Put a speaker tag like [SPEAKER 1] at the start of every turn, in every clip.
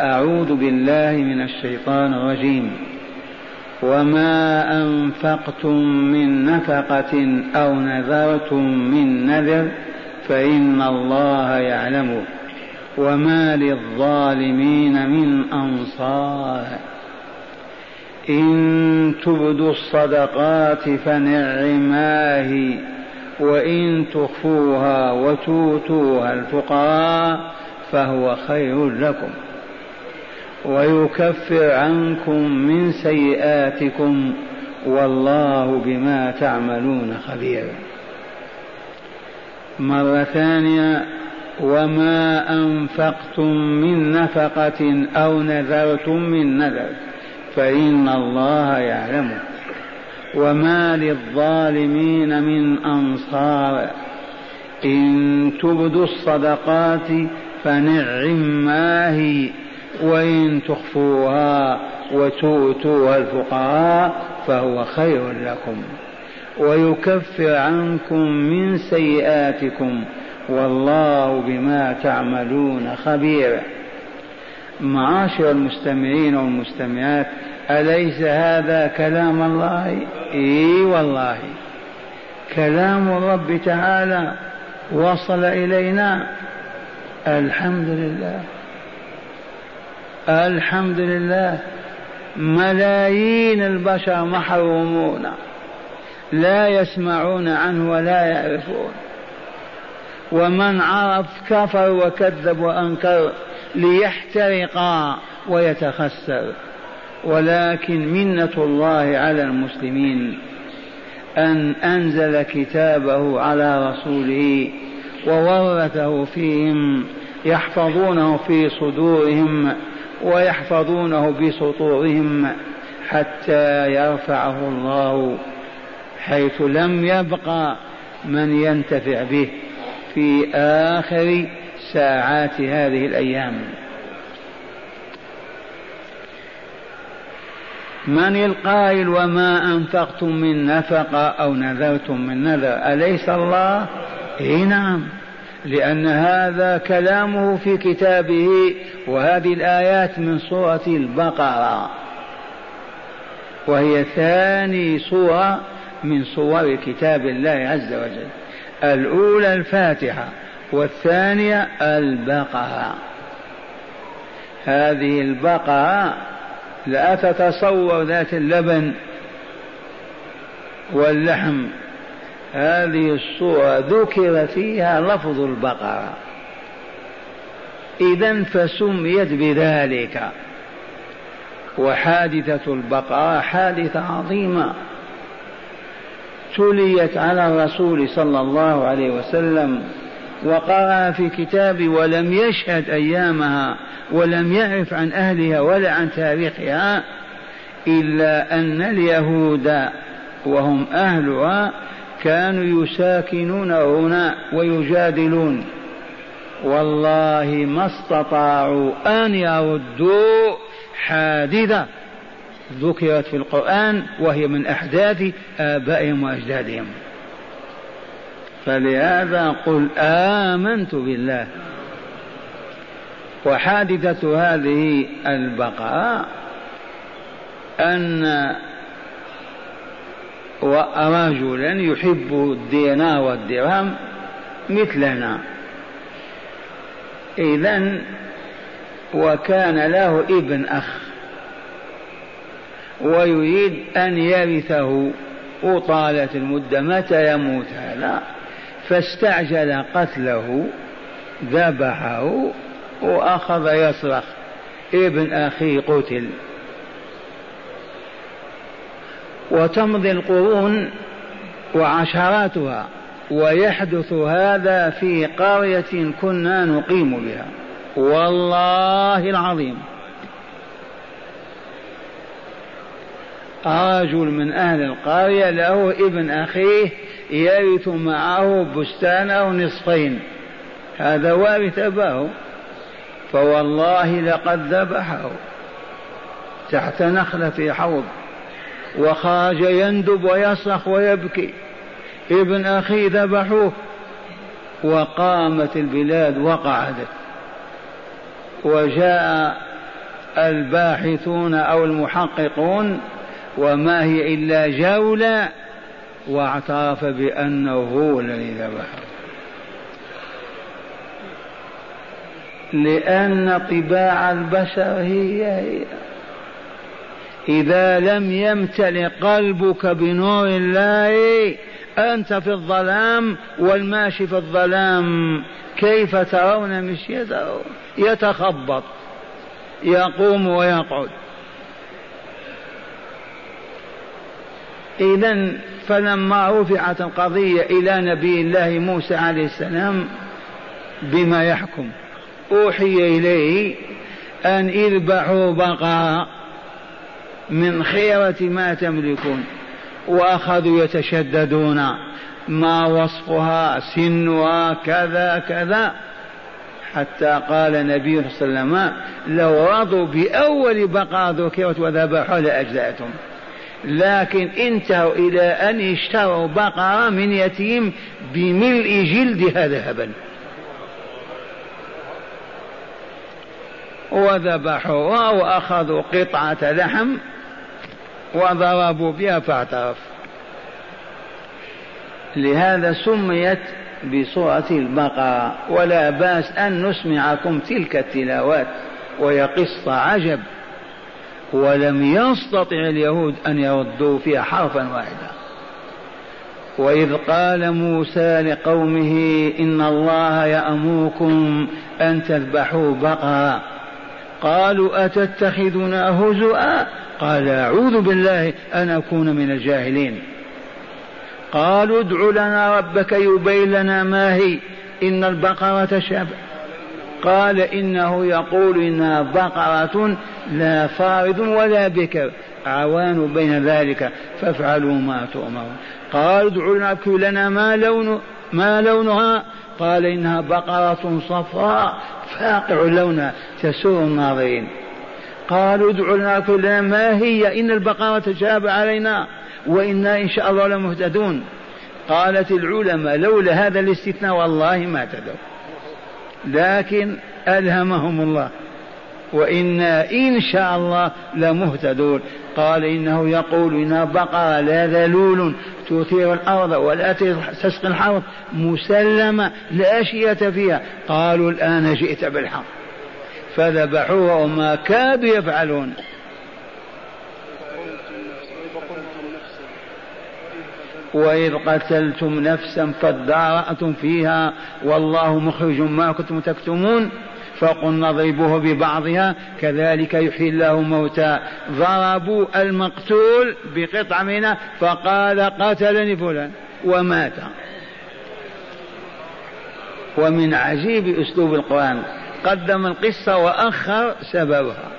[SPEAKER 1] أعوذ بالله من الشيطان الرجيم. وما أنفقتم من نفقة أو نذرتم من نذر فإن الله يعلمه. وما للظالمين من أنصار. إن تبدوا الصدقات فنعماه وإن تخفوها وتؤتوها الفقراء فهو خير لكم. ويكفر عنكم من سيئاتكم والله بما تعملون خبير. مرة ثانية وما أنفقتم من نفقة أو نذرتم من نذر فإن الله يعلمه وما للظالمين من أنصار. إن تبدوا الصدقات فنعم ما هي. وإن تخفوها وتؤتوها الفقراء فهو خير لكم ويكفر عنكم من سيئاتكم والله بما تعملون خبير. معاشر المستمعين والمستمعات أليس هذا كلام الله؟ إي والله. كلام الرب تعالى وصل إلينا. الحمد لله. الحمد لله ملايين البشر محرومون لا يسمعون عنه ولا يعرفون. ومن عرف كفر وكذب وأنكر ليحترق ويتخسر. ولكن منة الله على المسلمين أن أنزل كتابه على رسوله وورثه فيهم يحفظونه في صدورهم ويحفظونه بسطورهم حتى يرفعه الله حيث لم يبقى من ينتفع به في آخر ساعات هذه الأيام من القائل وما أنفقتم من نفقة أو نذرتم من نذر أليس الله؟ إيه نعم لأن هذا كلامه في كتابه وهذه الآيات من سورة البقرة. وهي ثاني سورة من صور كتاب الله عز وجل. الأولى الفاتحة والثانية البقرة. هذه البقرة لا تتصور ذات اللبن واللحم. هذه الصورة ذكر فيها لفظ البقرة. إذا فسميت بذلك. وحادثة البقرة حادثة عظيمة. تليت على الرسول صلى الله عليه وسلم وقرأ في كتابه ولم يشهد أيامها ولم يعرف عن أهلها ولا عن تاريخها إلا أن اليهود وهم أهلها كانوا يساكنون هنا ويجادلون. والله ما استطاعوا أن يردوا حادثة ذكرت في القرآن وهي من أحداث آبائهم وأجدادهم. فلهذا قل آمنت بالله. وحادثة هذه البقاء أن ورجلا يحب الدينار والدرهم مثلنا. إذا وكان له ابن أخ ويريد أن يرثه. وطالت المدة متى يموت هذا؟ فاستعجل قتله ذبحه وأخذ يصرخ. ابن أخي قتل. وتمضي القرون وعشراتها ويحدث هذا في قرية كنا نقيم بها. والله العظيم. رجل من أهل القرية له ابن أخيه يرث معه بستانه نصفين. هذا وارث أباه. فوالله لقد ذبحه تحت نخلة في حوض. وخرج يندب ويصرخ ويبكي. ابن أخي ذبحوه. وقامت البلاد وقعدت. وجاء الباحثون أو المحققون وما هي إلا جولة واعترف بأنه هو الذي ذبحه. لأن طباع البشر هي هي. إذا لم يمتلئ قلبك بنور الله أنت في الظلام والماشي في الظلام. كيف ترون مشيته؟ يتخبط يقوم ويقعد. إذا فلما رفعت القضية إلى نبي الله موسى عليه السلام بما يحكم أوحي إليه أن إذبحوا بقرة. من خيرة ما تملكون. وأخذوا يتشددون. ما وصفها سنها كذا كذا. حتى قال النبي صلى الله عليه وسلم لو رضوا بأول بقرة ذكرت وذبحوا لأجزأتهم لكن انتهوا إلى أن اشتروا بقرة من يتيم بملء جلدها ذهبا وذبحوها وأخذوا قطعة لحم. وضربوا بها فاعترف. لهذا سميت بصورة البقرة ولا بأس أن نسمعكم تلك التلاوات وهي قصة عجب. ولم يستطع اليهود أن يردوا فيها حرفا واحدا. وإذ قال موسى لقومه إن الله يأمركم أن تذبحوا بقرة. قالوا أتتخذنا هزؤا؟ قال أعوذ بالله أن أكون من الجاهلين. قالوا ادع لنا ربك يبين لنا ما هي. إن البقرة شاب قال إنه يقول إنها بقرة لا فارض ولا بكر. عوان بين ذلك. فافعلوا ما تؤمرون. قال ادع لنا ما لون. ما لونها. قال إنها بقرة صفراء. فاقع لونها. تسر الناظرين. قالوا ادع لنا لنا ما هي؟ إن البقرة تشاب علينا وإنا إن شاء الله لمهتدون. قالت العلماء لولا هذا الاستثناء والله ما اهتدوا لكن ألهمهم الله. وإنا إن شاء الله لمهتدون. قال إنه يقول إنها بقرة لا ذلول تثير الأرض ولا تسقي الحرث مسلمة لا شية فيها. قالوا الآن جئت بالحق. فذبحوها وما كادوا يفعلون. وإذ قتلتم نفسا فادارأتم فيها والله مخرج ما كنتم تكتمون. فقلنا اضربوه ببعضها كذلك يحيي الله موتى ضربوا المقتول بقطع منه فقال قتلني فلان ومات. ومن عجيب أسلوب القرآن. قدم القصة وأخر سببها.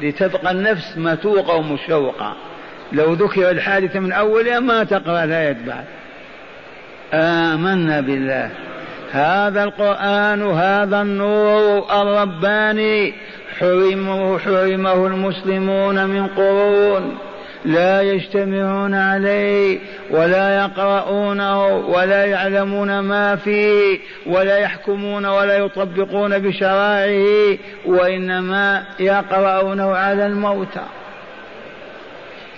[SPEAKER 1] لتبقى النفس متوقة ومشوقة. لو ذكر الحادثة من أولها ما تقرأ الايه بعد آمنا بالله. هذا القرآن هذا النور الرباني حرمه حرمه المسلمون من قرون. لا يجتمعون عليه ولا يقرؤونه ولا يعلمون ما فيه ولا يحكمون ولا يطبقون بشرائعه وإنما يقرؤونه على الموتى.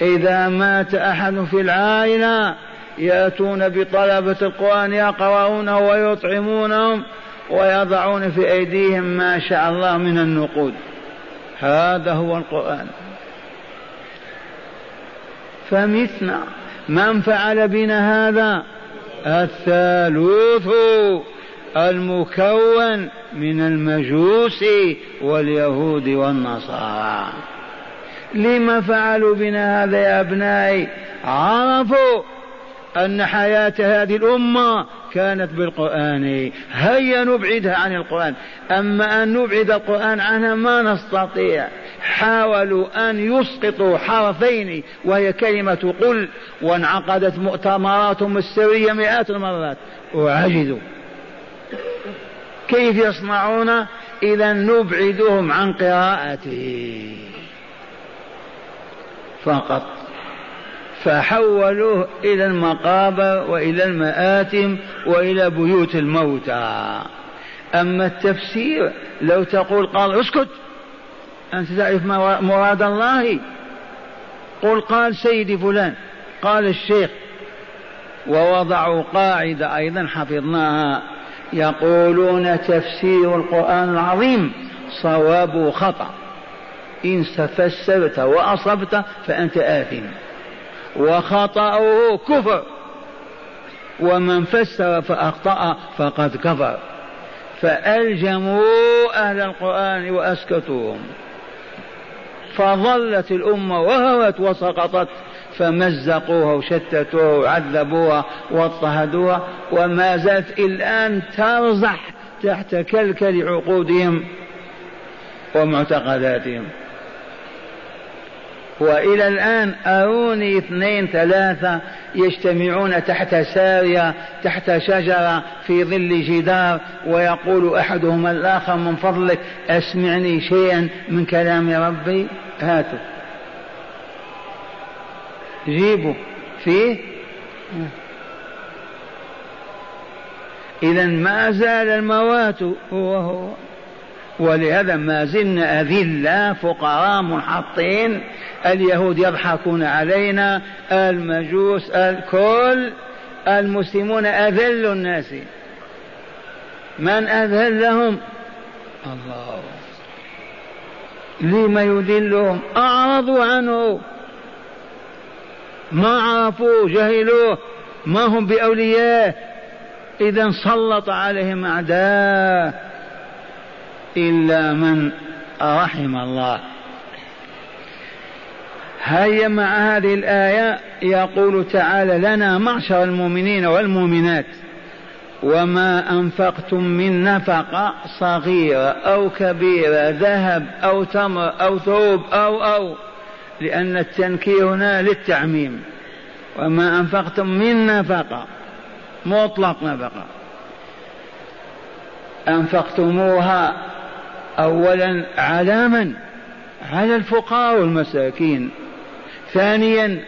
[SPEAKER 1] إذا مات أحد في العائلة يأتون بطلبة القرآن يقرؤونه ويطعمونهم ويضعون في أيديهم ما شاء الله من النقود. هذا هو القرآن. فمثنا من فعل بنا هذا؟ الثالوث المكون من المجوس واليهود والنصارى. لما فعلوا بنا هذا يا أبنائي؟ عرفوا أن حياة هذه الأمة كانت بالقرآن. هيا نبعدها عن القرآن. أما أن نبعد القرآن عنها ما نستطيع. حاولوا أن يسقطوا حرفين وهي كلمة قل وانعقدت مؤتمراتهم السرية مئات المرات. وعجزوا كيف يصنعون؟ إذا نبعدهم عن قراءته فقط. فحولوه إلى المقابر وإلى المآتم وإلى بيوت الموتى. أما التفسير لو تقول قال اسكت. أنت تعرف مراد الله؟ قل قال سيدي فلان قال الشيخ. ووضعوا قاعدة أيضا حفظناها. يقولون تفسير القرآن العظيم صواب خطأ إن فسرت وأصبت فأنت آثم. وخطأه كفر. ومن فسر فأخطأ فقد كفر. فألجموا أهل القرآن وأسكتوهم. فظلت الأمة وهوت وسقطت فمزقوها وشتتوها وعذبوها واضطهدوها وما زالت الآن ترزح تحت كلكل عقودهم ومعتقداتهم. وإلى الآن أروني اثنين ثلاثة يجتمعون تحت سارية تحت شجرة في ظل جدار ويقول أحدهما الآخر من فضلك أسمعني شيئا من كلام ربي؟ هاتوا. جيبوا. فيه؟ إذا ما زال الموات هو هو. ولهذا ما زلنا أذلة فقراء منحطين. اليهود يضحكون علينا المجوس الكل المسلمون أذل الناس. من أذلهم؟ الله. لما يذلهم أعرضوا عنه. ما عرفوه جهلوه. ما هم بأولياء. إذا سلط عليهم أعداء. إلا من رحم الله. هيا مع هذه الآية يقول تعالى لنا معشر المؤمنين والمؤمنات. وما أنفقتم من نفقة صغيرة أو كبيرة ذهب أو تمر أو ثوب أو أو لأن التنكير هنا للتعميم وما أنفقتم من نفقة مطلق نفقة أنفقتموها أولا على من؟ على الفقراء والمساكين ثانيا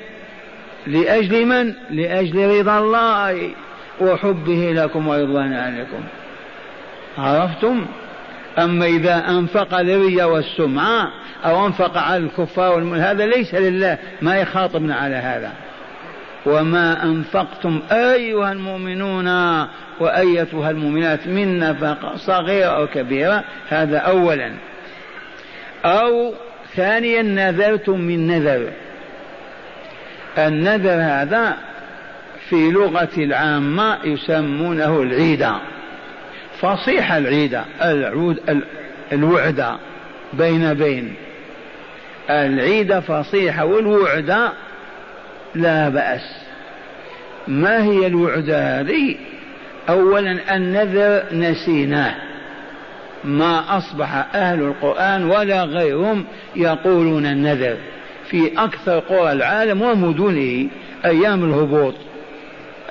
[SPEAKER 1] لأجل من؟ لأجل رضا الله وحبه لكم ورضوان عليكم. عرفتم؟ أما إذا أنفق للرياء والسمعة أو أنفق على الكفار هذا ليس لله ما يخاطبنا على هذا. وما أنفقتم أيها المؤمنون وأيتها المؤمنات من نفقة صغيرة أو كبيرة هذا أولا. أو ثانيا نذرتم من نذر. النذر هذا في لغة العامة يسمونه العيدة فصيح العيدة العود الوعدة بين بين. العيدة فصيحة والوعدة لا بأس. ما هي الوعدة هذه؟ أولا النذر نسيناه. ما أصبح أهل القرآن ولا غيرهم يقولون النذر. في أكثر قرى العالم ومدنه أيام الهبوط.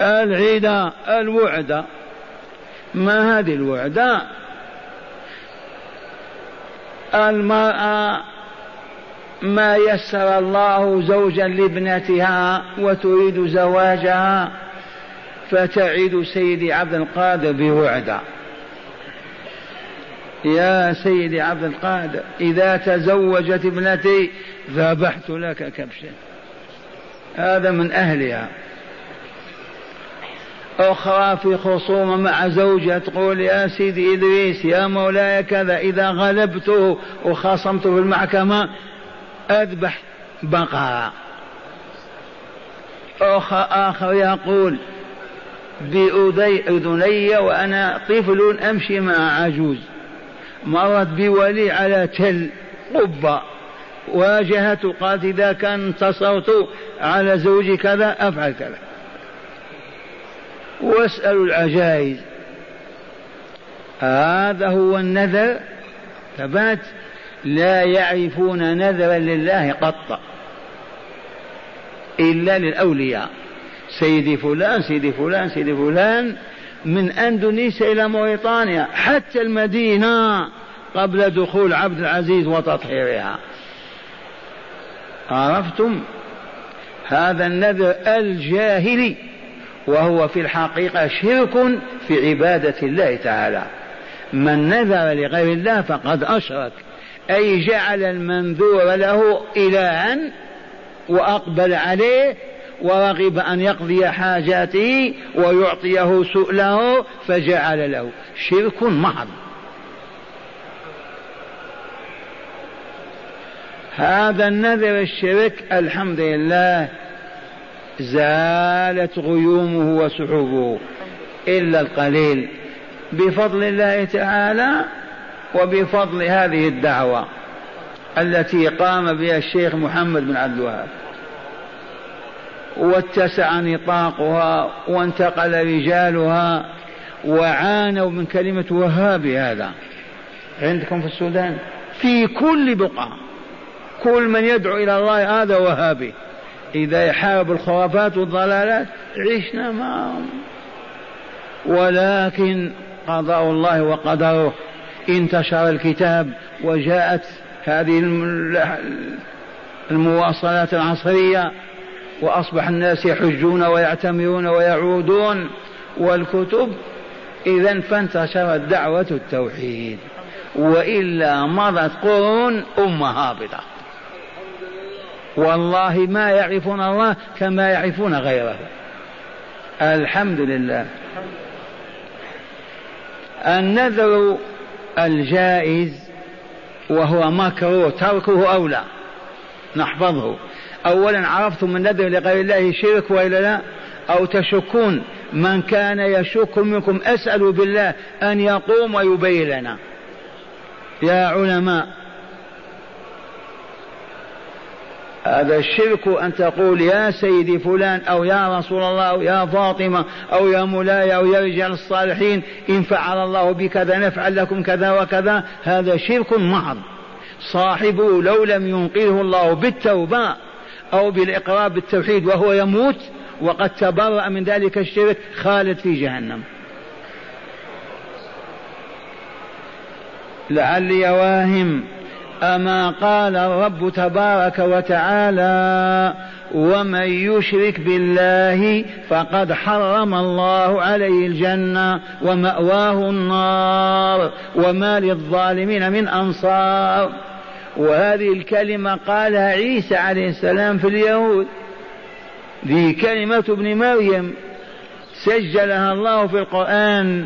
[SPEAKER 1] العيدة الوعدة ما هذه الوعدة المرأة ما يسر الله زوجا لابنتها وتريد زواجها فتعد سيدي عبد القادر بوعده يا سيدي عبد القادر إذا تزوجت ابنتي ذبحت لك كبشا. هذا من أهلها. أخرى في خصومة مع زوجها تقول يا سيدي إدريس يا مولاي كذا إذا غلبته وخاصمته في المحكمة أذبح بقرة. آخر يقول بأذني وأنا طفل أمشي مع عجوز. مرت بولي على تل قبة. واجهته قالت إذا كان انتصرت على زوجي كذا أفعل كذا. واسألوا العجائز. هذا هو النذر. ثبات لا يعرفون نذرا لله قط. إلا للأولياء. سيدي فلان سيدي فلان سيدي فلان من أندونيسيا إلى موريطانيا حتى المدينة قبل دخول عبد العزيز وتطهيرها. عرفتم؟ هذا النذر الجاهلي. وهو في الحقيقة شرك في عبادة الله تعالى. من نذر لغير الله فقد أشرك. أي جعل المنذور له إلها وأقبل عليه ورغب أن يقضي حاجاته ويعطيه سؤله فجعل له. شرك محض. هذا النذر الشرك الحمد لله زالت غيومه وسحبه إلا القليل. بفضل الله تعالى وبفضل هذه الدعوة التي قام بها الشيخ محمد بن عبد الوهاب. واتسع نطاقها وانتقل رجالها وعانوا من كلمة وهابي هذا. عندكم في السودان؟ في كل بقعة. كل من يدعو إلى الله هذا وهابي. إذا يحارب الخرافات والضلالات عشنا معهم ولكن قضاء الله وقدره. انتشر الكتاب وجاءت هذه المواصلات العصرية وأصبح الناس يحجون ويعتمرون ويعودون والكتب إذا فانتشرت دعوة التوحيد. وإلا مضت قرون أمة هابطة. والله ما يعرفون الله كما يعرفون غيره. الحمد لله النذر الجائز وهو مكروه تركه أولى نحفظه. أولا عرفتم النذر لغير الله شرك وإلا لا؟ أو تشكون من كان يشك منكم أسأل بالله أن يقوم ويبين لنا يا علماء هذا الشرك أن تقول يا سيدي فلان أو يا رسول الله أو يا فاطمة أو يا مولاي أو يا رجال الصالحين إن فعل الله بكذا نفعل لكم كذا وكذا هذا شرك محض. صاحبه لو لم ينقذه الله بالتوبة أو بالإقرار بالتوحيد وهو يموت وقد تبرأ من ذلك الشرك خالد في جهنم. لعلي واهم أما قال الرب تبارك وتعالى ومن يشرك بالله فقد حرم الله عليه الجنة ومأواه النار وما للظالمين من أنصار وهذه الكلمة قالها عيسى عليه السلام في اليهود. ذي كلمة ابن مريم سجلها الله في القرآن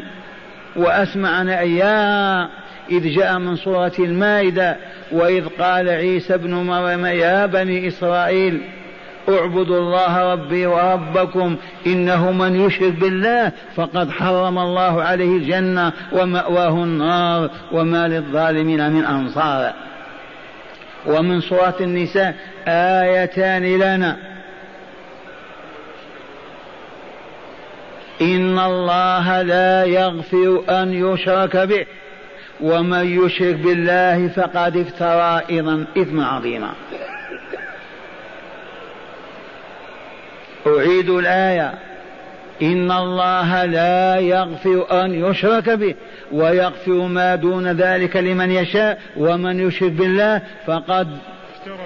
[SPEAKER 1] وأسمعنا إياها إذ جاء من سورة المائدة وإذ قال عيسى ابن مريم يا بني إسرائيل اعبدوا الله ربي وربكم إنه من يشرك بالله فقد حرم الله عليه الجنة ومأواه النار وما للظالمين من أنصار. ومن سورة النساء آيتان لنا. إن الله لا يغفر أن يشرك به. ومن يشرك بالله فقد افترى أيضا إثما عظيما. أعيد الآية. إن الله لا يغفر أن يشرك به ويغفر ما دون ذلك لمن يشاء ومن يشرك بالله فقد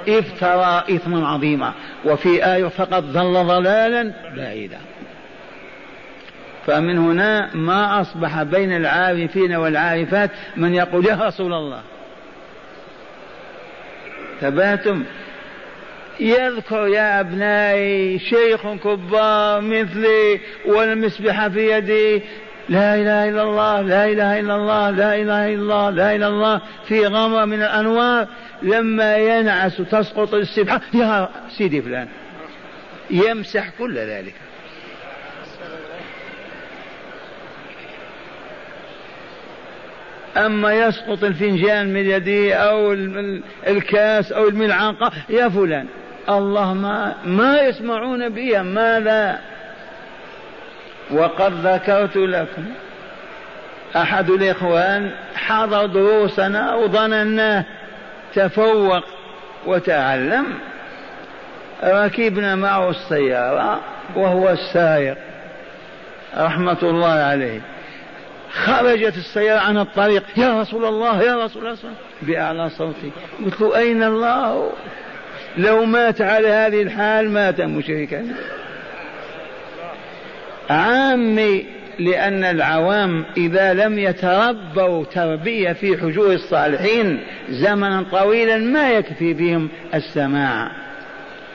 [SPEAKER 1] افترى إثما عظيما. وفي آية فقد ضل ضلالا بعيدا. فمن هنا ما أصبح بين العارفين والعارفات من يقول يا رسول الله. تباتم يذكر يا أبنائي شيخ كبار مثلي والمسبحة في يدي. لا إله إلا الله لا إله إلا الله لا إله إلا الله لا إله إلا الله. في غمرة من الأنوار لما ينعس تسقط السبحة يا سيدي فلان. يمسح كل ذلك. أما يسقط الفنجان من يده أو الكاس أو الملعقة يا فلان الله ما ما يسمعون بها ماذا؟ وقد ذكرت لكم أحد الإخوان حضر دروسنا وظنناه تفوق وتعلم ركبنا معه السيارة وهو السائق رحمة الله عليه. خرجت السيارة عن الطريق. يا رسول الله يا رسول الله. بأعلى صوتي. قلت له أين الله؟ لو مات على هذه الحال مات مشركا. عامي لأن العوام إذا لم يتربوا تربية في حجور الصالحين زمنا طويلا ما يكفي بهم السماع.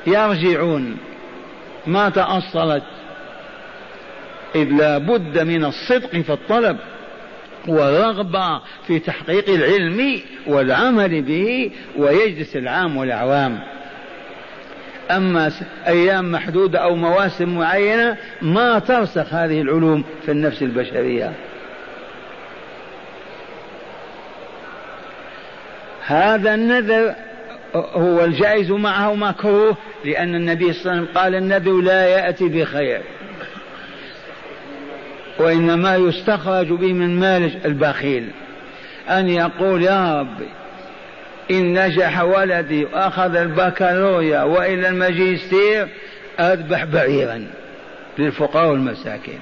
[SPEAKER 1] يرجعون. ما تأصلت. إذ لا بد من الصدق في الطلب ورغبة في تحقيق العلم والعمل به ويجلس العام والأعوام. أما أيام محدودة أو مواسم معينة ما ترسخ هذه العلوم في النفس البشرية. هذا النذر هو الجائز معه مكروه لأن النبي صلى الله عليه وسلم قال النذر لا يأتي بخير. وإنما يستخرج به من مال البخيل. أن يقول يا ربي إن نجح ولدي وأخذ البكالوريا وإلى الماجستير أذبح بعيرا للفقراء والمساكين.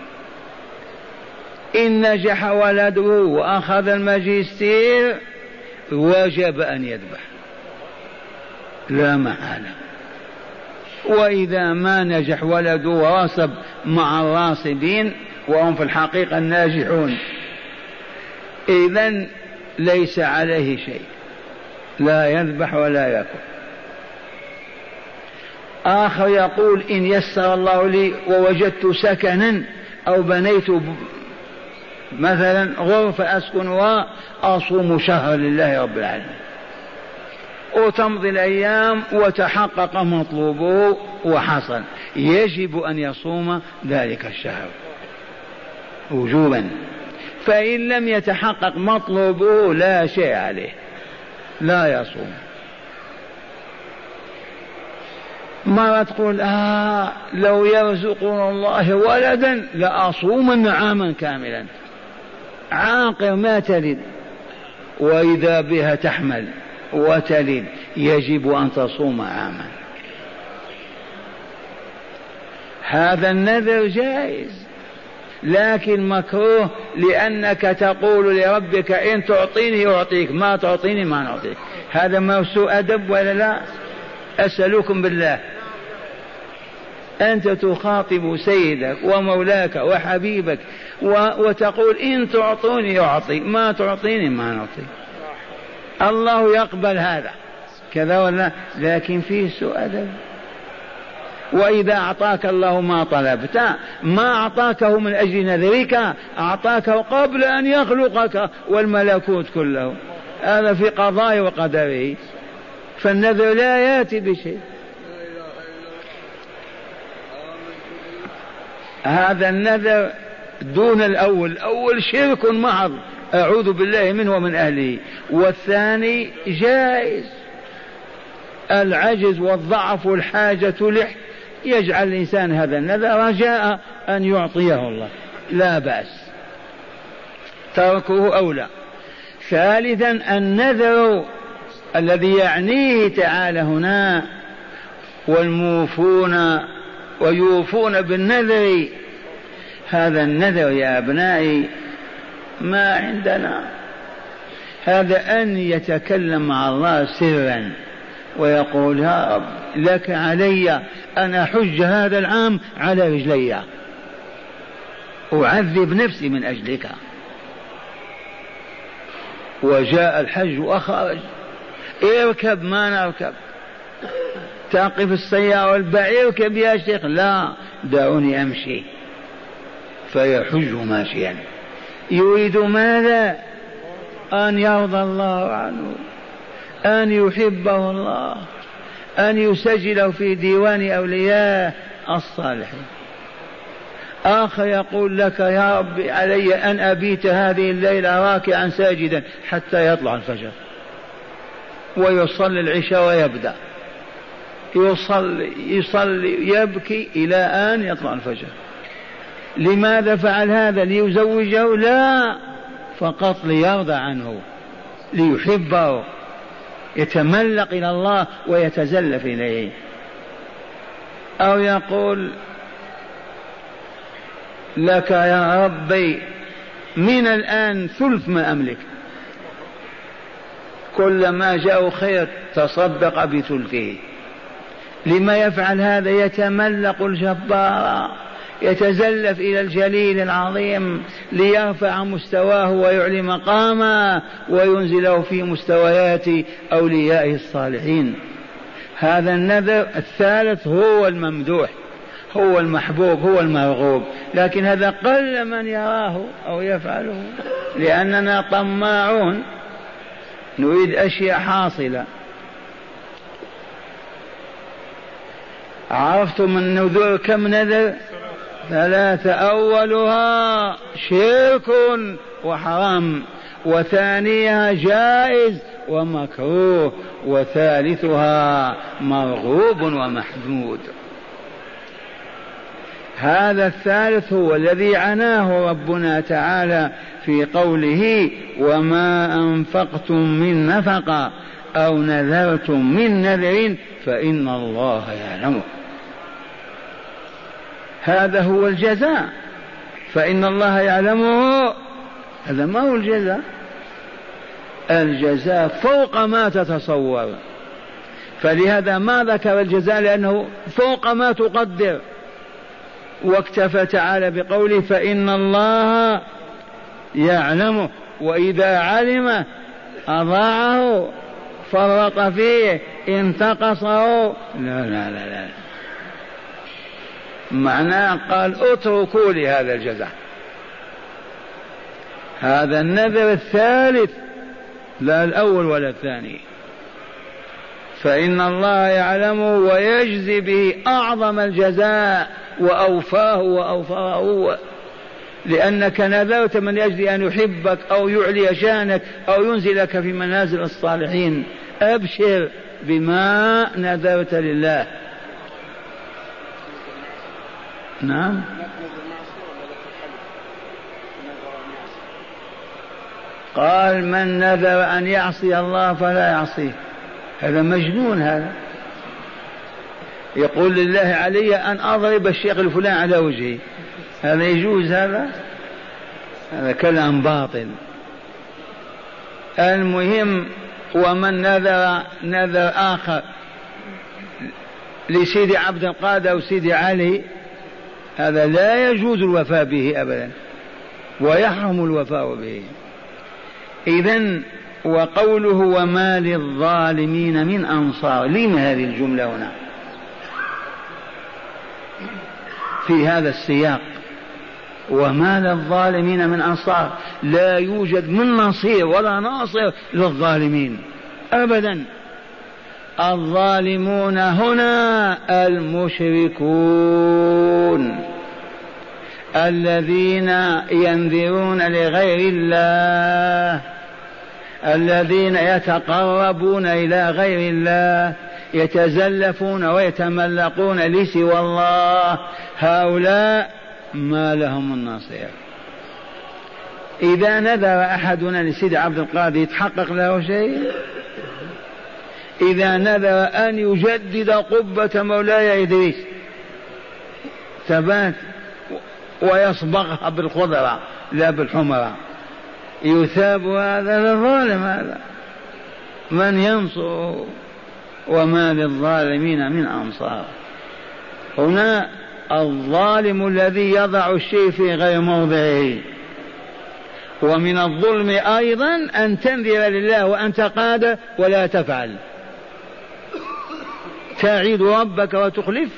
[SPEAKER 1] إن نجح ولده وأخذ الماجستير وجب أن يذبح. لا محالة. وإذا ما نجح ولده ورصب مع الراصبين وهم في الحقيقة الناجحون إذا ليس عليه شيء. لا يذبح ولا يأكل. آخر يقول إن يسر الله لي ووجدت سكنا أو بنيت مثلا غرفة أسكن وأصوم شهر لله رب العالمين. وتمضي الأيام وتحقق مطلوبه وحصل. يجب أن يصوم ذلك الشهر. وجوبا. فإن لم يتحقق مطلوبه لا شيء عليه. لا يصوم. مرة تقول آه لو يرزقنا الله ولدا لأصومن عاما كاملا. عاقر ما تلد. وإذا بها تحمل وتلد يجب أن تصوم عاما. هذا النذر جائز. لكن مكروه لأنك تقول لربك إن تعطيني يعطيك ما تعطيني ما نعطيك. هذا ما سوء أدب ولا لا؟ أسألكم بالله. أنت تخاطب سيدك ومولاك وحبيبك و... وتقول إن تعطوني يعطي ما تعطيني ما نعطي. الله يقبل هذا. كذا ولا؟ لكن فيه سوء أدب. وإذا أعطاك الله ما طلبت ما أعطاكه من أجل نذرك أعطاكه قبل أن يخلقك والملكوت كله. هذا في قضائه وقدره. فالنذر لا يأتي بشيء. هذا النذر دون الأول. الأول شرك محض. أعوذ بالله منه ومن أهله. والثاني جائز. العجز والضعف والحاجة لح يجعل الإنسان هذا النذر رجاء أن يعطيه الله. لا بأس. تركه أولى. ثالثا النذر الذي يعنيه تعالى هنا والموفون ويوفون بالنذر. هذا النذر يا أبنائي ما عندنا. هذا أن يتكلم مع الله سرا ويقول يا رب لك علي أن أحج هذا العام على رجلي. أعذب نفسي من أجلك. وجاء الحج وأخرج. اركب ما نركب. تقف السيارة والبعير اركب يا شيخ. لا دعوني أمشي. فيحج ماشيا. يريد ماذا؟ أن يرضى الله عنه. أن يحبه الله. أن يسجله في ديوان أولياء الصالحين. آخر يقول لك يا رب علي أن أبيت هذه الليلة راكعا ساجدا حتى يطلع الفجر. ويصلي العشاء ويبدأ. يصلي يصلي يبكي إلى أن يطلع الفجر. لماذا فعل هذا؟ ليزوجه؟ لا فقط ليرضى عنه ليحبه. يتملق إلى الله ويتزلف إليه. أو يقول لك يا ربي من الآن ثلث ما أملك. كلما جاء خير تصدق بثلثه. لما يفعل هذا يتملق الجبار. يتزلف إلى الجليل العظيم ليرفع مستواه ويعلي مقامه وينزله في مستويات أوليائه الصالحين. هذا النذر الثالث هو الممدوح هو المحبوب هو المرغوب. لكن هذا قل من يراه أو يفعله لأننا طماعون. نريد أشياء حاصلة. عرفتم النذور كم نذر؟ ثلاثة أولها شرك وحرام وثانيها جائز ومكروه وثالثها مرغوب ومحمود هذا الثالث هو الذي عناه ربنا تعالى في قوله وما أنفقتم من نفقة أو نذرتم من نذر فإن الله يعلمه. هذا هو الجزاء. فإن الله يعلمه هذا ما هو الجزاء؟ الجزاء فوق ما تتصور. فلهذا ما ذكر الجزاء؟ لأنه فوق ما تقدر. واكتفى تعالى بقوله فإن الله يعلمه وإذا علم أضاعه فرط فيه انتقصه. لا لا لا لا. معناه قال اتركوا لي هذا الجزاء. هذا النذر الثالث لا الأول ولا الثاني. فإن الله يعلمه ويجزي به أعظم الجزاء وأوفاه وأوفاه. لأنك نذرت من أجل أن يحبك أو يعلي شأنك أو ينزلك في منازل الصالحين. أبشر بما نذرت لله. نعم. قال من نذر أن يعصي الله فلا يعصيه. هذا مجنون هذا. يقول لله علي أن أضرب الشيخ الفلان على وجهي. هذا يجوز هذا؟ هذا كلام باطل. المهم ومن نذر نذر آخر لسيدي عبد القادر أو سيدي علي هذا لا يجوز الوفاء به أبدا ويحرم الوفاء به. إذا وقوله وما للظالمين من أنصار لما هذه الجملة هنا؟ في هذا السياق وما للظالمين من أنصار لا يوجد من نصير ولا ناصر للظالمين أبدا. الظالمون هنا المشركون الذين ينذرون لغير الله الذين يتقربون إلى غير الله يتزلفون ويتملقون لسوى الله هؤلاء ما لهم النصير. إذا نذر أحدنا لسيد عبد القادر يتحقق له شيء؟ إذا نذر أن يجدد قبة مولاي إدريس. ثبات ويصبغها بالخضرة لا بالحمرة. يثاب هذا للظالم هذا. من ينصر وما للظالمين من أنصار. هنا الظالم الذي يضع الشيء في غير موضعه. ومن الظلم أيضا أن تنذر لله وأنت قادر ولا تفعل. تعيد ربك وتخلف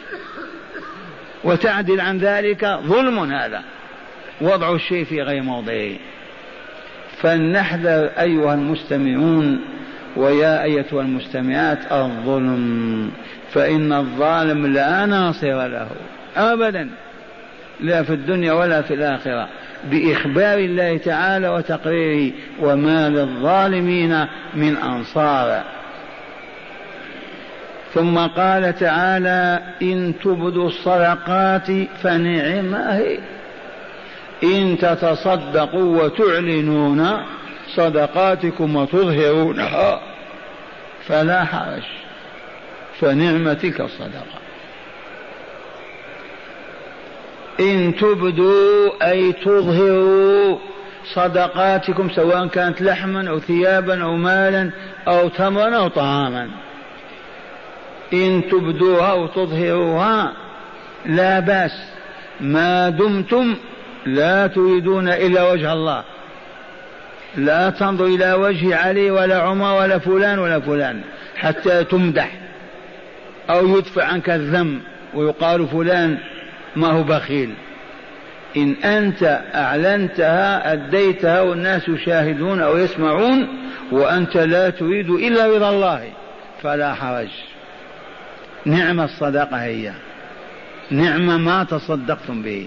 [SPEAKER 1] وتعدل عن ذلك. ظلم هذا. وضع الشيء في غير موضعه. فلنحذر أيها المستمعون ويا أيتها المستمعات الظلم. فإن الظالم لا ناصر له أبدا. لا في الدنيا ولا في الآخرة. بإخبار الله تعالى وتقريره وما للظالمين من أنصار. ثم قال تعالى إن تبدوا الصدقات فنعم هي. إن تتصدقوا وتعلنون صدقاتكم وتظهرونها فلا حرج. فنعم تلك الصدقة إن تبدوا أي تظهروا صدقاتكم سواء كانت لحما أو ثيابا أو مالا أو تمرا أو طعاما. إن تبدوها أو تظهروها لا بأس. ما دمتم لا تريدون إلا وجه الله. لا تنظر إلى وجه علي ولا عمر ولا فلان ولا فلان حتى تمدح أو يدفع عنك الذم ويقال فلان ما هو بخيل. إن أنت أعلنتها أديتها والناس يشاهدون أو يسمعون وأنت لا تريد إلا رضا الله فلا حرج. نعم الصدقة هي. نعم ما تصدقتم به.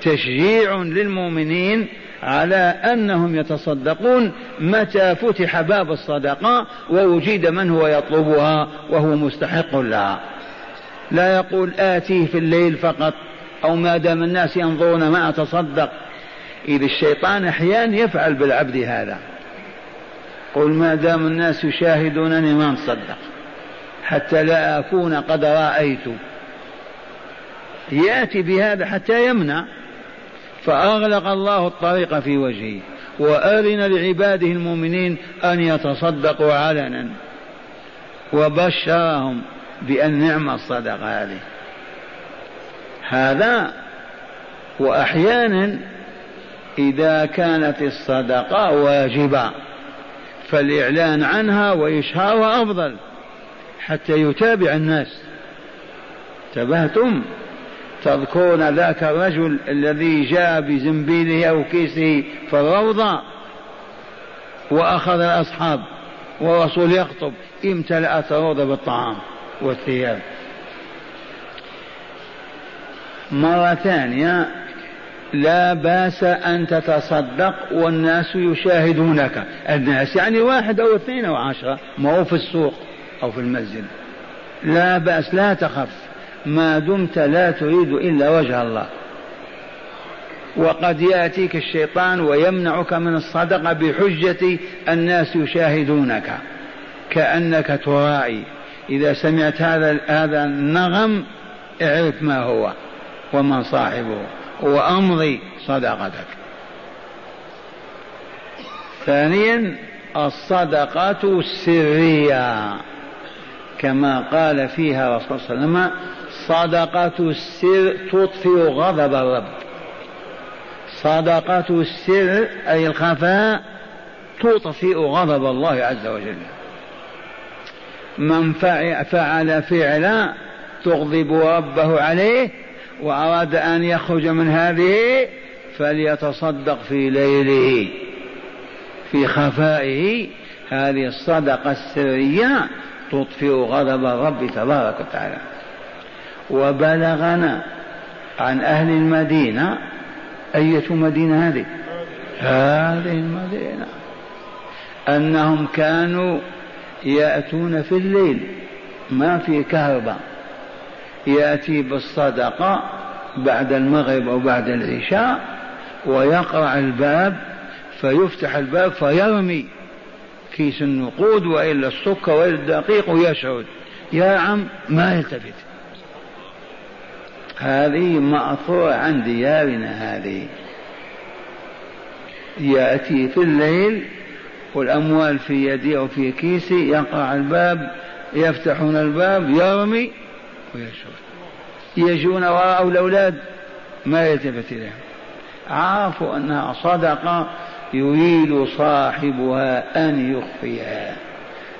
[SPEAKER 1] تشجيع للمؤمنين على أنهم يتصدقون متى فتح باب الصدقة ووجد من هو يطلبها وهو مستحق لها. لا يقول آتيه في الليل فقط أو ما دام الناس ينظرون ما أتصدق. إذ الشيطان أحيانا يفعل بالعبد هذا. قل ما دام الناس يشاهدونني ما نصدق حتى لا أكون قد رأيت. يأتي بهذا حتى يمنع. فأغلق الله الطريق في وجهه وأذن لعباده المؤمنين أن يتصدقوا علنا. وبشرهم بأن نعم الصدقة هذه. هذا وأحيانا إذا كانت الصدقة واجبة فالإعلان عنها وإشهارها أفضل. حتى يتابع الناس. انتبهتم؟ تذكرون ذاك الرجل الذي جاء بزنبيله أو كيسه في الروضة وأخذ الأصحاب والرسول يخطب امتلأت الروضة بالطعام والثياب. مرة ثانية لا بأس أن تتصدق والناس يشاهدونك. الناس يعني واحد أو اثنين أو عشرة ما هو في السوق. أو في المسجد. لا بأس لا تخف. ما دمت لا تريد إلا وجه الله. وقد يأتيك الشيطان ويمنعك من الصدقة بحجة الناس يشاهدونك كأنك تراعي إذا سمعت هذا هذا النغم اعرف ما هو ومن صاحبه وأمضي صدقتك ثانيا الصدقة السرية كما قال فيها رسول صلى الله عليه وسلم صدقة السر تطفئ غضب الرب. صدقة السر أي الخفاء تطفئ غضب الله عز وجل. من فعل فعلا تغضب ربه عليه وأراد أن يخرج من هذه فليتصدق في ليله. في خفائه هذه الصدقة السرية تطفئ غضب الرب تبارك وتعالى. وبلغنا عن أهل المدينة أية مدينة هذه؟ هذه المدينة. أنهم كانوا يأتون في الليل ما في كهرباء. يأتي بالصدقة بعد المغرب أو بعد العشاء ويقرع الباب فيفتح الباب فيرمي. كيس النقود وإلا السكر وإلا الدقيق ويشعد يا عم ما يلتفت هذه مأثورة عن ديارنا هذه. يأتي في الليل والأموال في يدي أو في كيسي يقرع الباب يفتحون الباب يرمي ويشعر يجون وراءه الأولاد ما يلتفت إليهم. عرفوا أنها صدقة يريد صاحبها أن يخفيها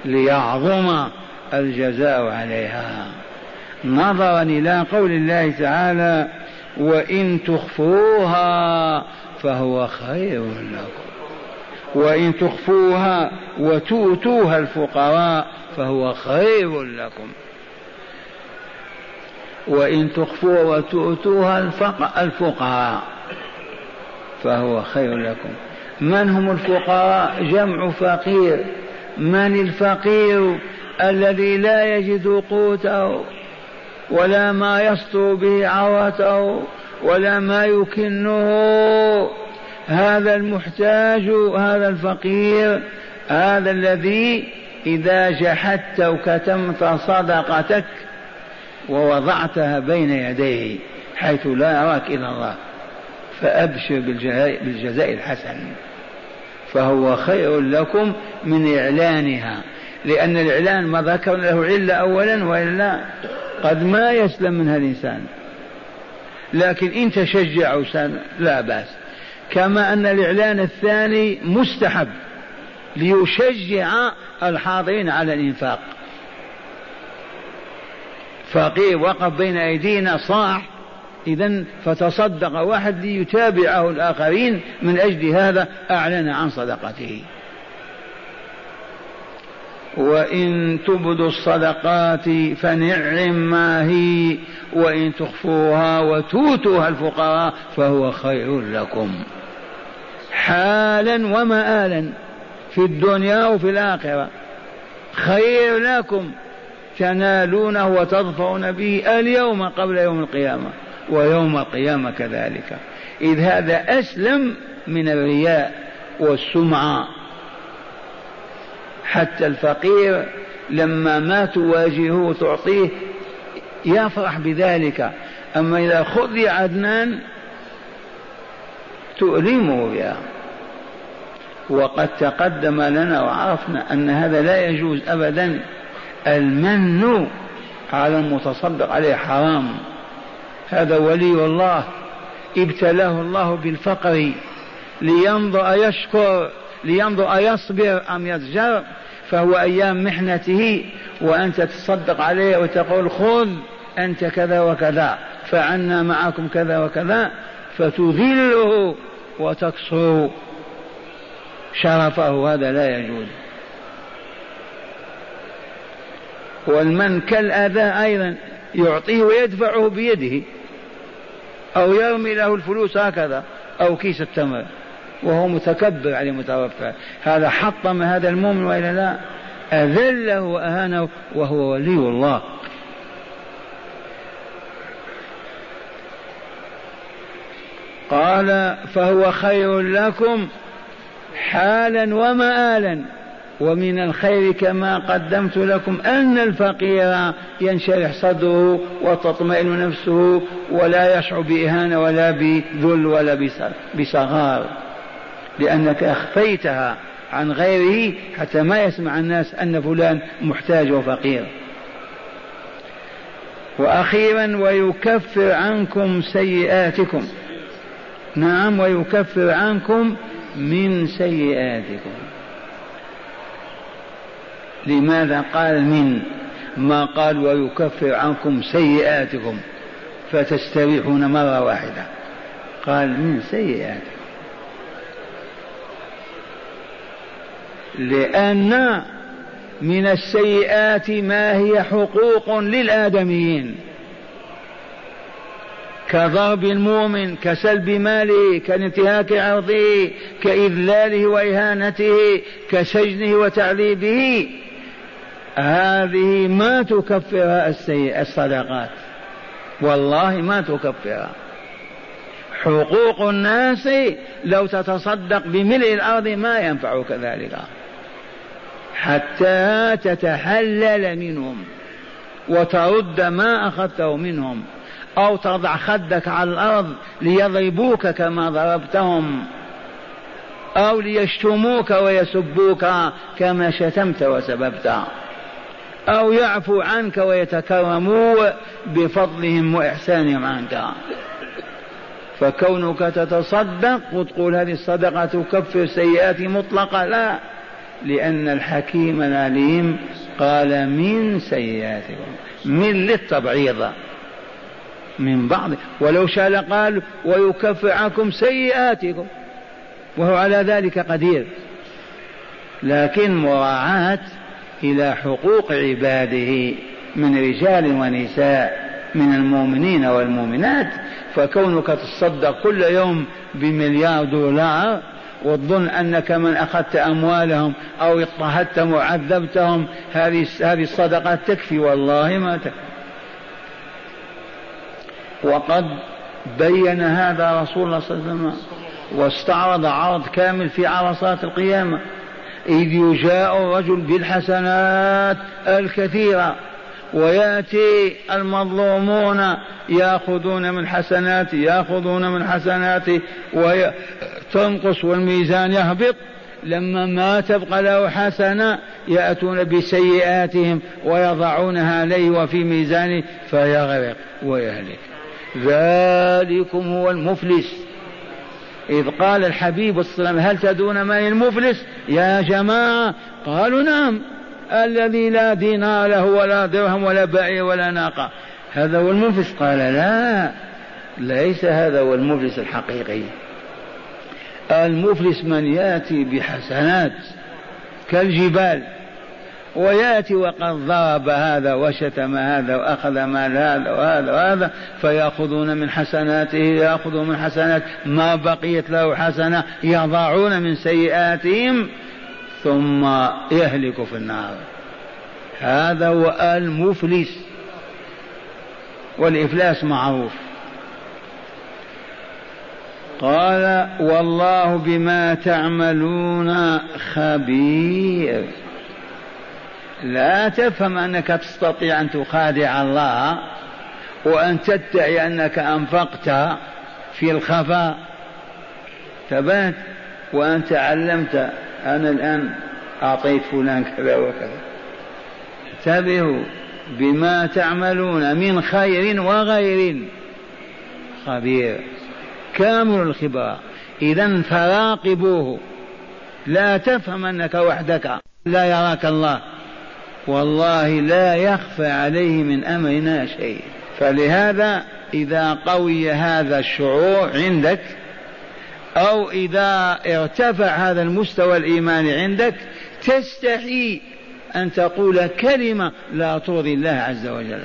[SPEAKER 1] ليعظم الجزاء عليها. نظرا إلى قول الله تعالى وإن تخفوها فهو خير لكم وإن تخفوها وتؤتوها الفقراء فهو خير لكم وإن تخفوها وتؤتوها الفقراء فهو خير لكم. من هم الفقراء؟ جمع فقير. من الفقير الذي لا يجد قوته ولا ما يستر به عورته ولا ما يكنه؟ هذا المحتاج هذا الفقير هذا الذي إذا جحدت وكتمت صدقتك ووضعتها بين يديه حيث لا يراك إلا الله. فأبشر بالجزاء الحسن. فهو خير لكم من إعلانها لأن الإعلان ما ذكرنا له علة أولا وإلا قد ما يسلم منها الإنسان. لكن إن تشجعوا لا بأس. كما أن الإعلان الثاني مستحب ليشجع الحاضرين على الإنفاق. فقير وقف بين أيدينا صاح إذا فتصدق واحد ليتابعه الآخرين من أجل هذا أعلن عن صدقته. وإن تبدوا الصدقات فنعم ما هي وإن تخفوها وتوتوها الفقراء فهو خير لكم. حالا ومآلا في الدنيا وفي الآخرة. خير لكم تنالونه وتظفرون به اليوم قبل يوم القيامة. ويوم القيامة كذلك. إذ هذا أسلم من الرياء والسمعة. حتى الفقير لما ما تواجهه تعطيه يفرح بذلك. أما إذا خذ يا عدنان تؤلمه بها. وقد تقدم لنا وعرفنا أن هذا لا يجوز أبدا. المن على المتصدق عليه حرام. هذا ولي الله ابتلاه الله بالفقر لينظر أيشكر لينظر أيصبر أم يزجر فهو أيام محنته وأنت تصدق عليه وتقول خذ أنت كذا وكذا فعنا معكم كذا وكذا فتذله وتكسر شرفه هذا لا يجوز. والمن كالأذى أيضا يعطيه ويدفعه بيده. أو يرمي له الفلوس هكذا أو كيس التمر وهو متكبر عليه متوفى. هذا حطم هذا المؤمن وإلا لا أذله وأهانه وهو ولي الله. قال فهو خير لكم حالا ومآلا. ومن الخير كما قدمت لكم أن الفقير ينشرح صدره وتطمئن نفسه ولا يشعر بإهانة ولا بذل ولا بصغار. لأنك أخفيتها عن غيره حتى ما يسمع الناس أن فلان محتاج وفقير. وأخيرا ويكفر عنكم سيئاتكم. نعم ويكفر عنكم من سيئاتكم. لماذا قال من ما قال ويكفر عنكم سيئاتكم فتستريحون مرة واحدة؟ قال من سيئاتكم. لأن من السيئات ما هي حقوق للآدميين. كضرب المؤمن كسلب ماله كانتهاك عرضه كإذلاله وإهانته كسجنه وتعذيبه هذه ما تكفرها الصدقات. والله ما تكفرها حقوق الناس لو تتصدق بملء الأرض ما ينفعك ذلك. حتى تتحلل منهم وترد ما أخذته منهم أو تضع خدك على الأرض ليضربوك كما ضربتهم أو ليشتموك ويسبوك كما شتمت وسببت. أو يعفو عنك ويتكرموا بفضلهم وإحسانهم عنك. فكونك تتصدق وتقول هذه الصدقة تكفر سيئاتي مطلقة لا لأن الحكيم العليم قال من سيئاتكم من للتبعيض من بعض. ولو شاء لقال ويكفر عنكم سيئاتكم وهو على ذلك قدير. لكن مراعاة إلى حقوق عباده من رجال ونساء من المؤمنين والمؤمنات. فكونك تصدق كل يوم بمليار دولار وتظن أنك من أخذت أموالهم أو اضطهدتهم وعذبتهم هذه هذه الصدقات تكفي والله ما تكفي وقد بين هذا رسول الله صلى الله عليه وسلم واستعرض عرض كامل في عرصات القيامة. إذ يجاء الرجل بالحسنات الكثيرة ويأتي المظلومون يأخذون من حسناته يأخذون من حسناته وتنقص والميزان يهبط. لما ما تبقى له حسنة يأتون بسيئاتهم ويضعونها عليه وفي ميزانه فيغرق ويهلك. ذلكم هو المفلس. إذ قال الحبيب صلى الله عليه وسلم هل تدون من المفلس؟ يا جماعة قالوا نعم. الذي لا دينار له ولا درهم ولا بعير ولا ناقة. هذا هو المفلس؟ قال لا ليس هذا هو المفلس الحقيقي. المفلس من يأتي بحسنات كالجبال. وياتي وقد ضرب هذا وشتم هذا وأخذ مال هذا وهذا وهذا فيأخذون من حسناته يأخذون من حسنات ما بقيت له حسنة يضعون من سيئاتهم ثم يهلك في النار. هذا هو المفلس. والإفلاس معروف. قال والله بما تعملون خبير. لا تفهم أنك تستطيع أن تخادع الله وأن تدعي أنك أنفقت في الخفاء. ثبات وانت علمت أنا الآن أعطيت فلان كذا وكذا. انتبهوا بما تعملون من خير وغير خبير. كامل الخبرة إذا فراقبوه. لا تفهم أنك وحدك. لا يراك الله. والله لا يخفى عليه من أمرنا شيء. فلهذا إذا قوي هذا الشعور عندك أو إذا ارتفع هذا المستوى الإيماني عندك تستحي أن تقول كلمة لا ترضي الله عز وجل.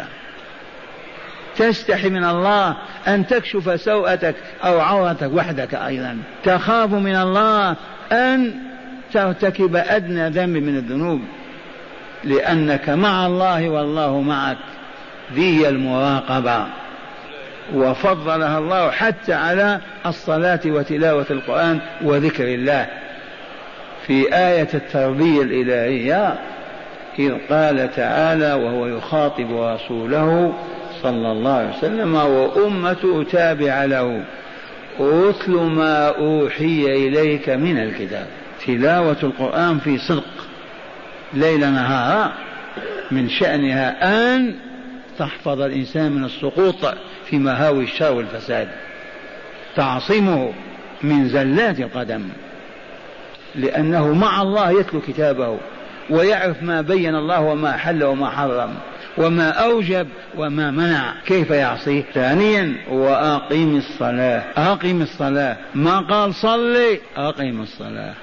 [SPEAKER 1] تستحي من الله أن تكشف سوءتك أو عورتك وحدك أيضا. تخاف من الله أن ترتكب أدنى ذنب من الذنوب. لأنك مع الله والله معك. ذي المراقبة. وفضلها الله حتى على الصلاة وتلاوة القرآن وذكر الله. في آية التربية الإلهية إذ قال تعالى وهو يخاطب رسوله صلى الله عليه وسلم وأمته تابعة له. أتل ما أوحي إليك من الكتاب. تلاوة القرآن في صدق. ليل نهارا من شأنها أن تحفظ الإنسان من السقوط في مهاوي الشر والفساد. تعصمه من زلات القدم. لأنه مع الله يتلو كتابه ويعرف ما بين الله وما حل وما حرم وما أوجب وما منع. كيف يعصيه؟ ثانيا وأقيم الصلاة. أقيم الصلاة. ما قال صلي أقيم الصلاة.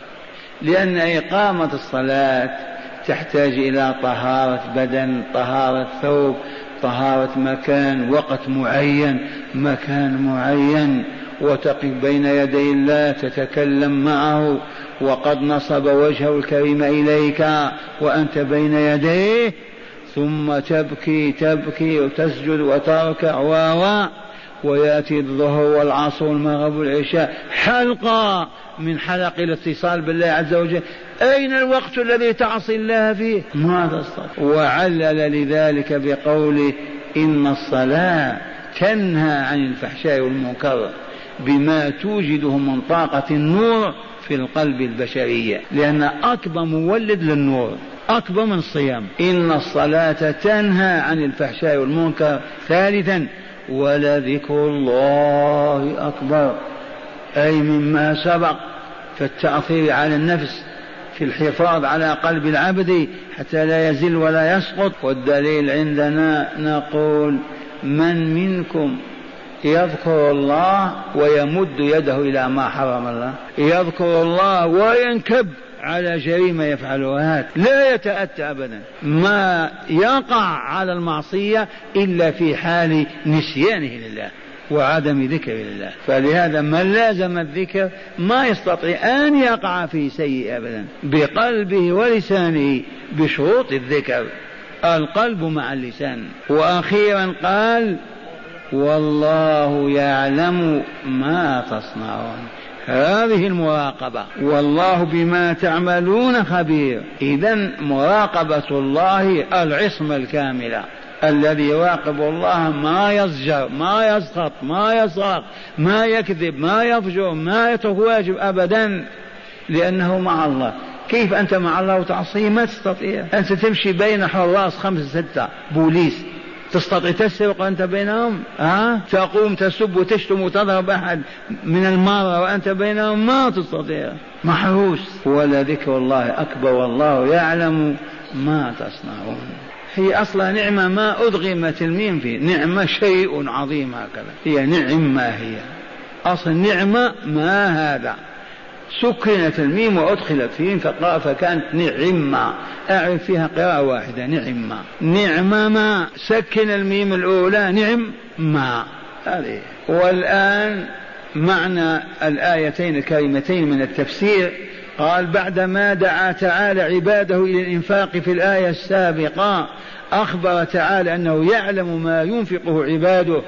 [SPEAKER 1] لأن إقامة الصلاة تحتاج إلى طهارة بدن طهارة ثوب طهارة مكان وقت معين مكان معين. وتقف بين يدي الله تتكلم معه. وقد نصب وجهه الكريم إليك وأنت بين يديه. ثم تبكي تبكي وتسجد وتركع و ويأتي الظهر والعصر والمغرب والعشاء حلقة من حلق الاتصال بالله عز وجل. أين الوقت الذي تعصي الله فيه؟ ما تستطيع وعلل لذلك بقوله إن الصلاة تنهى عن الفحشاء والمنكر بما توجده من طاقة النور في القلب البشرية لأن أكبر مولد للنور أكبر من الصيام. إن الصلاة تنهى عن الفحشاء والمنكر. ثالثا ولذكر الله أكبر أي مما سبق في التأثير على النفس. في الحفاظ على قلب العبد حتى لا يزل ولا يسقط. والدليل عندنا نقول من منكم يذكر الله ويمد يده إلى ما حرم الله؟ يذكر الله وينكب على جريمة يفعلها لا يتأتى أبدا. ما يقع على المعصية إلا في حال نسيانه لله. وعدم ذكر الله فلهذا من لازم الذكر ما يستطيع أن يقع في سيء أبدا بقلبه ولسانه بشروط الذكر. القلب مع اللسان. وأخيرا قال والله يعلم ما تصنعون. هذه المراقبة. والله بما تعملون خبير. إذا مراقبة الله العصمة الكاملة. الذي يراقب الله ما يزجر ما يسخط ما يصرخ ما يكذب ما يفجر ما يترك واجب أبدا لأنه مع الله. كيف أنت مع الله وتعصيه؟ ما تستطيع. أنت تمشي بين حراس خمسة ستة بوليس. تستطيع تسرق وأنت بينهم؟ ها؟ تقوم تسب وتشتم وتضرب أحد من المرة وأنت بينهم؟ ما تستطيع. محروس. ولا ذكر الله أكبر والله يعلم ما تصنعون. هي أصلا نعمة ما أدغمت الميم فيه. نعمة شيء عظيم هكذا. هي نعمة هي. أصل نعمة ما هذا؟ سكنت الميم وأدخلت فيه فكانت نعمة. أعرف فيها قراءة واحدة نعمة. نعمة ما؟ سكن الميم الأولى نعم ما. هذه. والآن معنى الآيتين الكريمتين من التفسير قال بعدما دعا تعالى عباده إلى الإنفاق في الآية السابقة أخبر تعالى أنه يعلم ما ينفقه عباده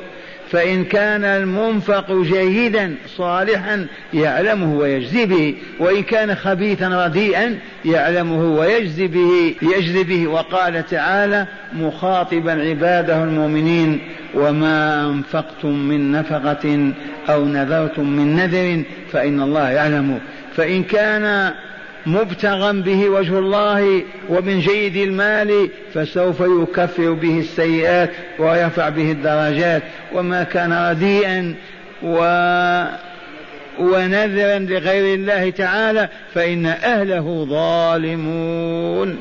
[SPEAKER 1] فإن كان المنفق جيدا صالحا يعلمه ويجزي به وإن كان خبيثا رديئا يعلمه ويجزي به يجزي به. وقال تعالى مخاطبا عباده المؤمنين وما أنفقتم من نفقة أو نذرتم من نذر فإن الله يعلمه فإن كان مبتغا به وجه الله ومن جيد المال فسوف يكفر به السيئات ويرفع به الدرجات. وما كان رديئا و ونذرا لغير الله تعالى فإن أهله ظالمون.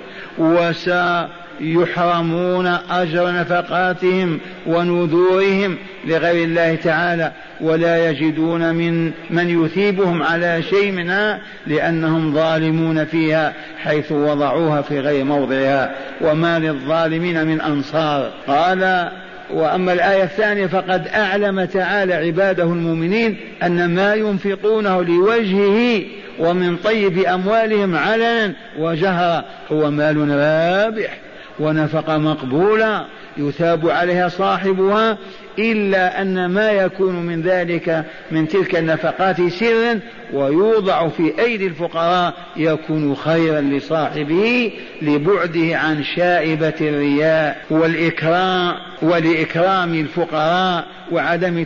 [SPEAKER 1] وسيحرمون أجر نفقاتهم ونذورهم لغير الله تعالى ولا يجدون من من يثيبهم على شيء منها لأنهم ظالمون فيها حيث وضعوها في غير موضعها. وما للظالمين من أنصار. قال وأما الآية الثانية فقد أعلم تعالى عباده المؤمنين أن ما ينفقونه لوجهه ومن طيب أموالهم علنا وجهرا هو مال رابح. ونفقه مقبوله يثاب عليها صاحبها إلا أن ما يكون من ذلك من تلك النفقات سرا ويوضع في أيدي الفقراء يكون خيرا لصاحبه لبعده عن شائبة الرياء والإكرام ولإكرام الفقراء وعدم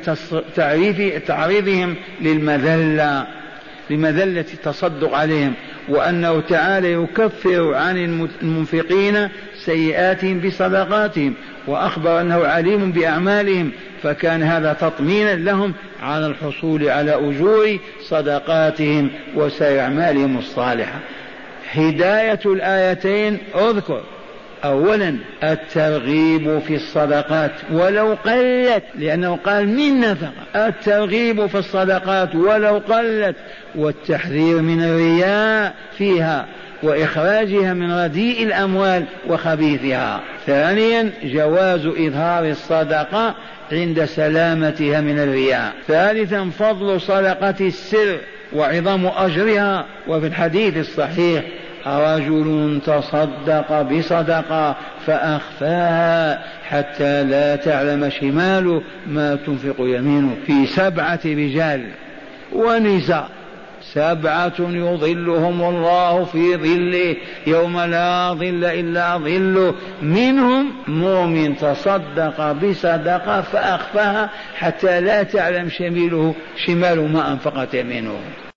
[SPEAKER 1] تعريف تعريضهم للمذلة. لمذلة التصدق عليهم وأنه تعالى يكفر عن المنفقين سيئاتهم بصدقاتهم وأخبر أنه عليم بأعمالهم فكان هذا تطمينا لهم على الحصول على أجور صدقاتهم وسائر أعمالهم الصالحة. هداية الآيتين اذكر أولا الترغيب في الصدقات ولو قلت لأنه قال من نفقة الترغيب في الصدقات ولو قلت والتحذير من الرياء فيها وإخراجها من رديء الأموال وخبيثها. ثانيا جواز إظهار الصدقة عند سلامتها من الرياء. ثالثا فضل صدقة السر وعظم أجرها وفي الحديث الصحيح رجل تصدق بصدقة فأخفاها حتى لا تعلم شماله ما تنفق يمينه. في سبعة رجال ونساء سبعة يظلهم الله في ظله يوم لا ظل إلا ظله. منهم مؤمن تصدق بصدقة فأخفاها حتى لا تعلم شماله شمال ما أنفقت يمينه.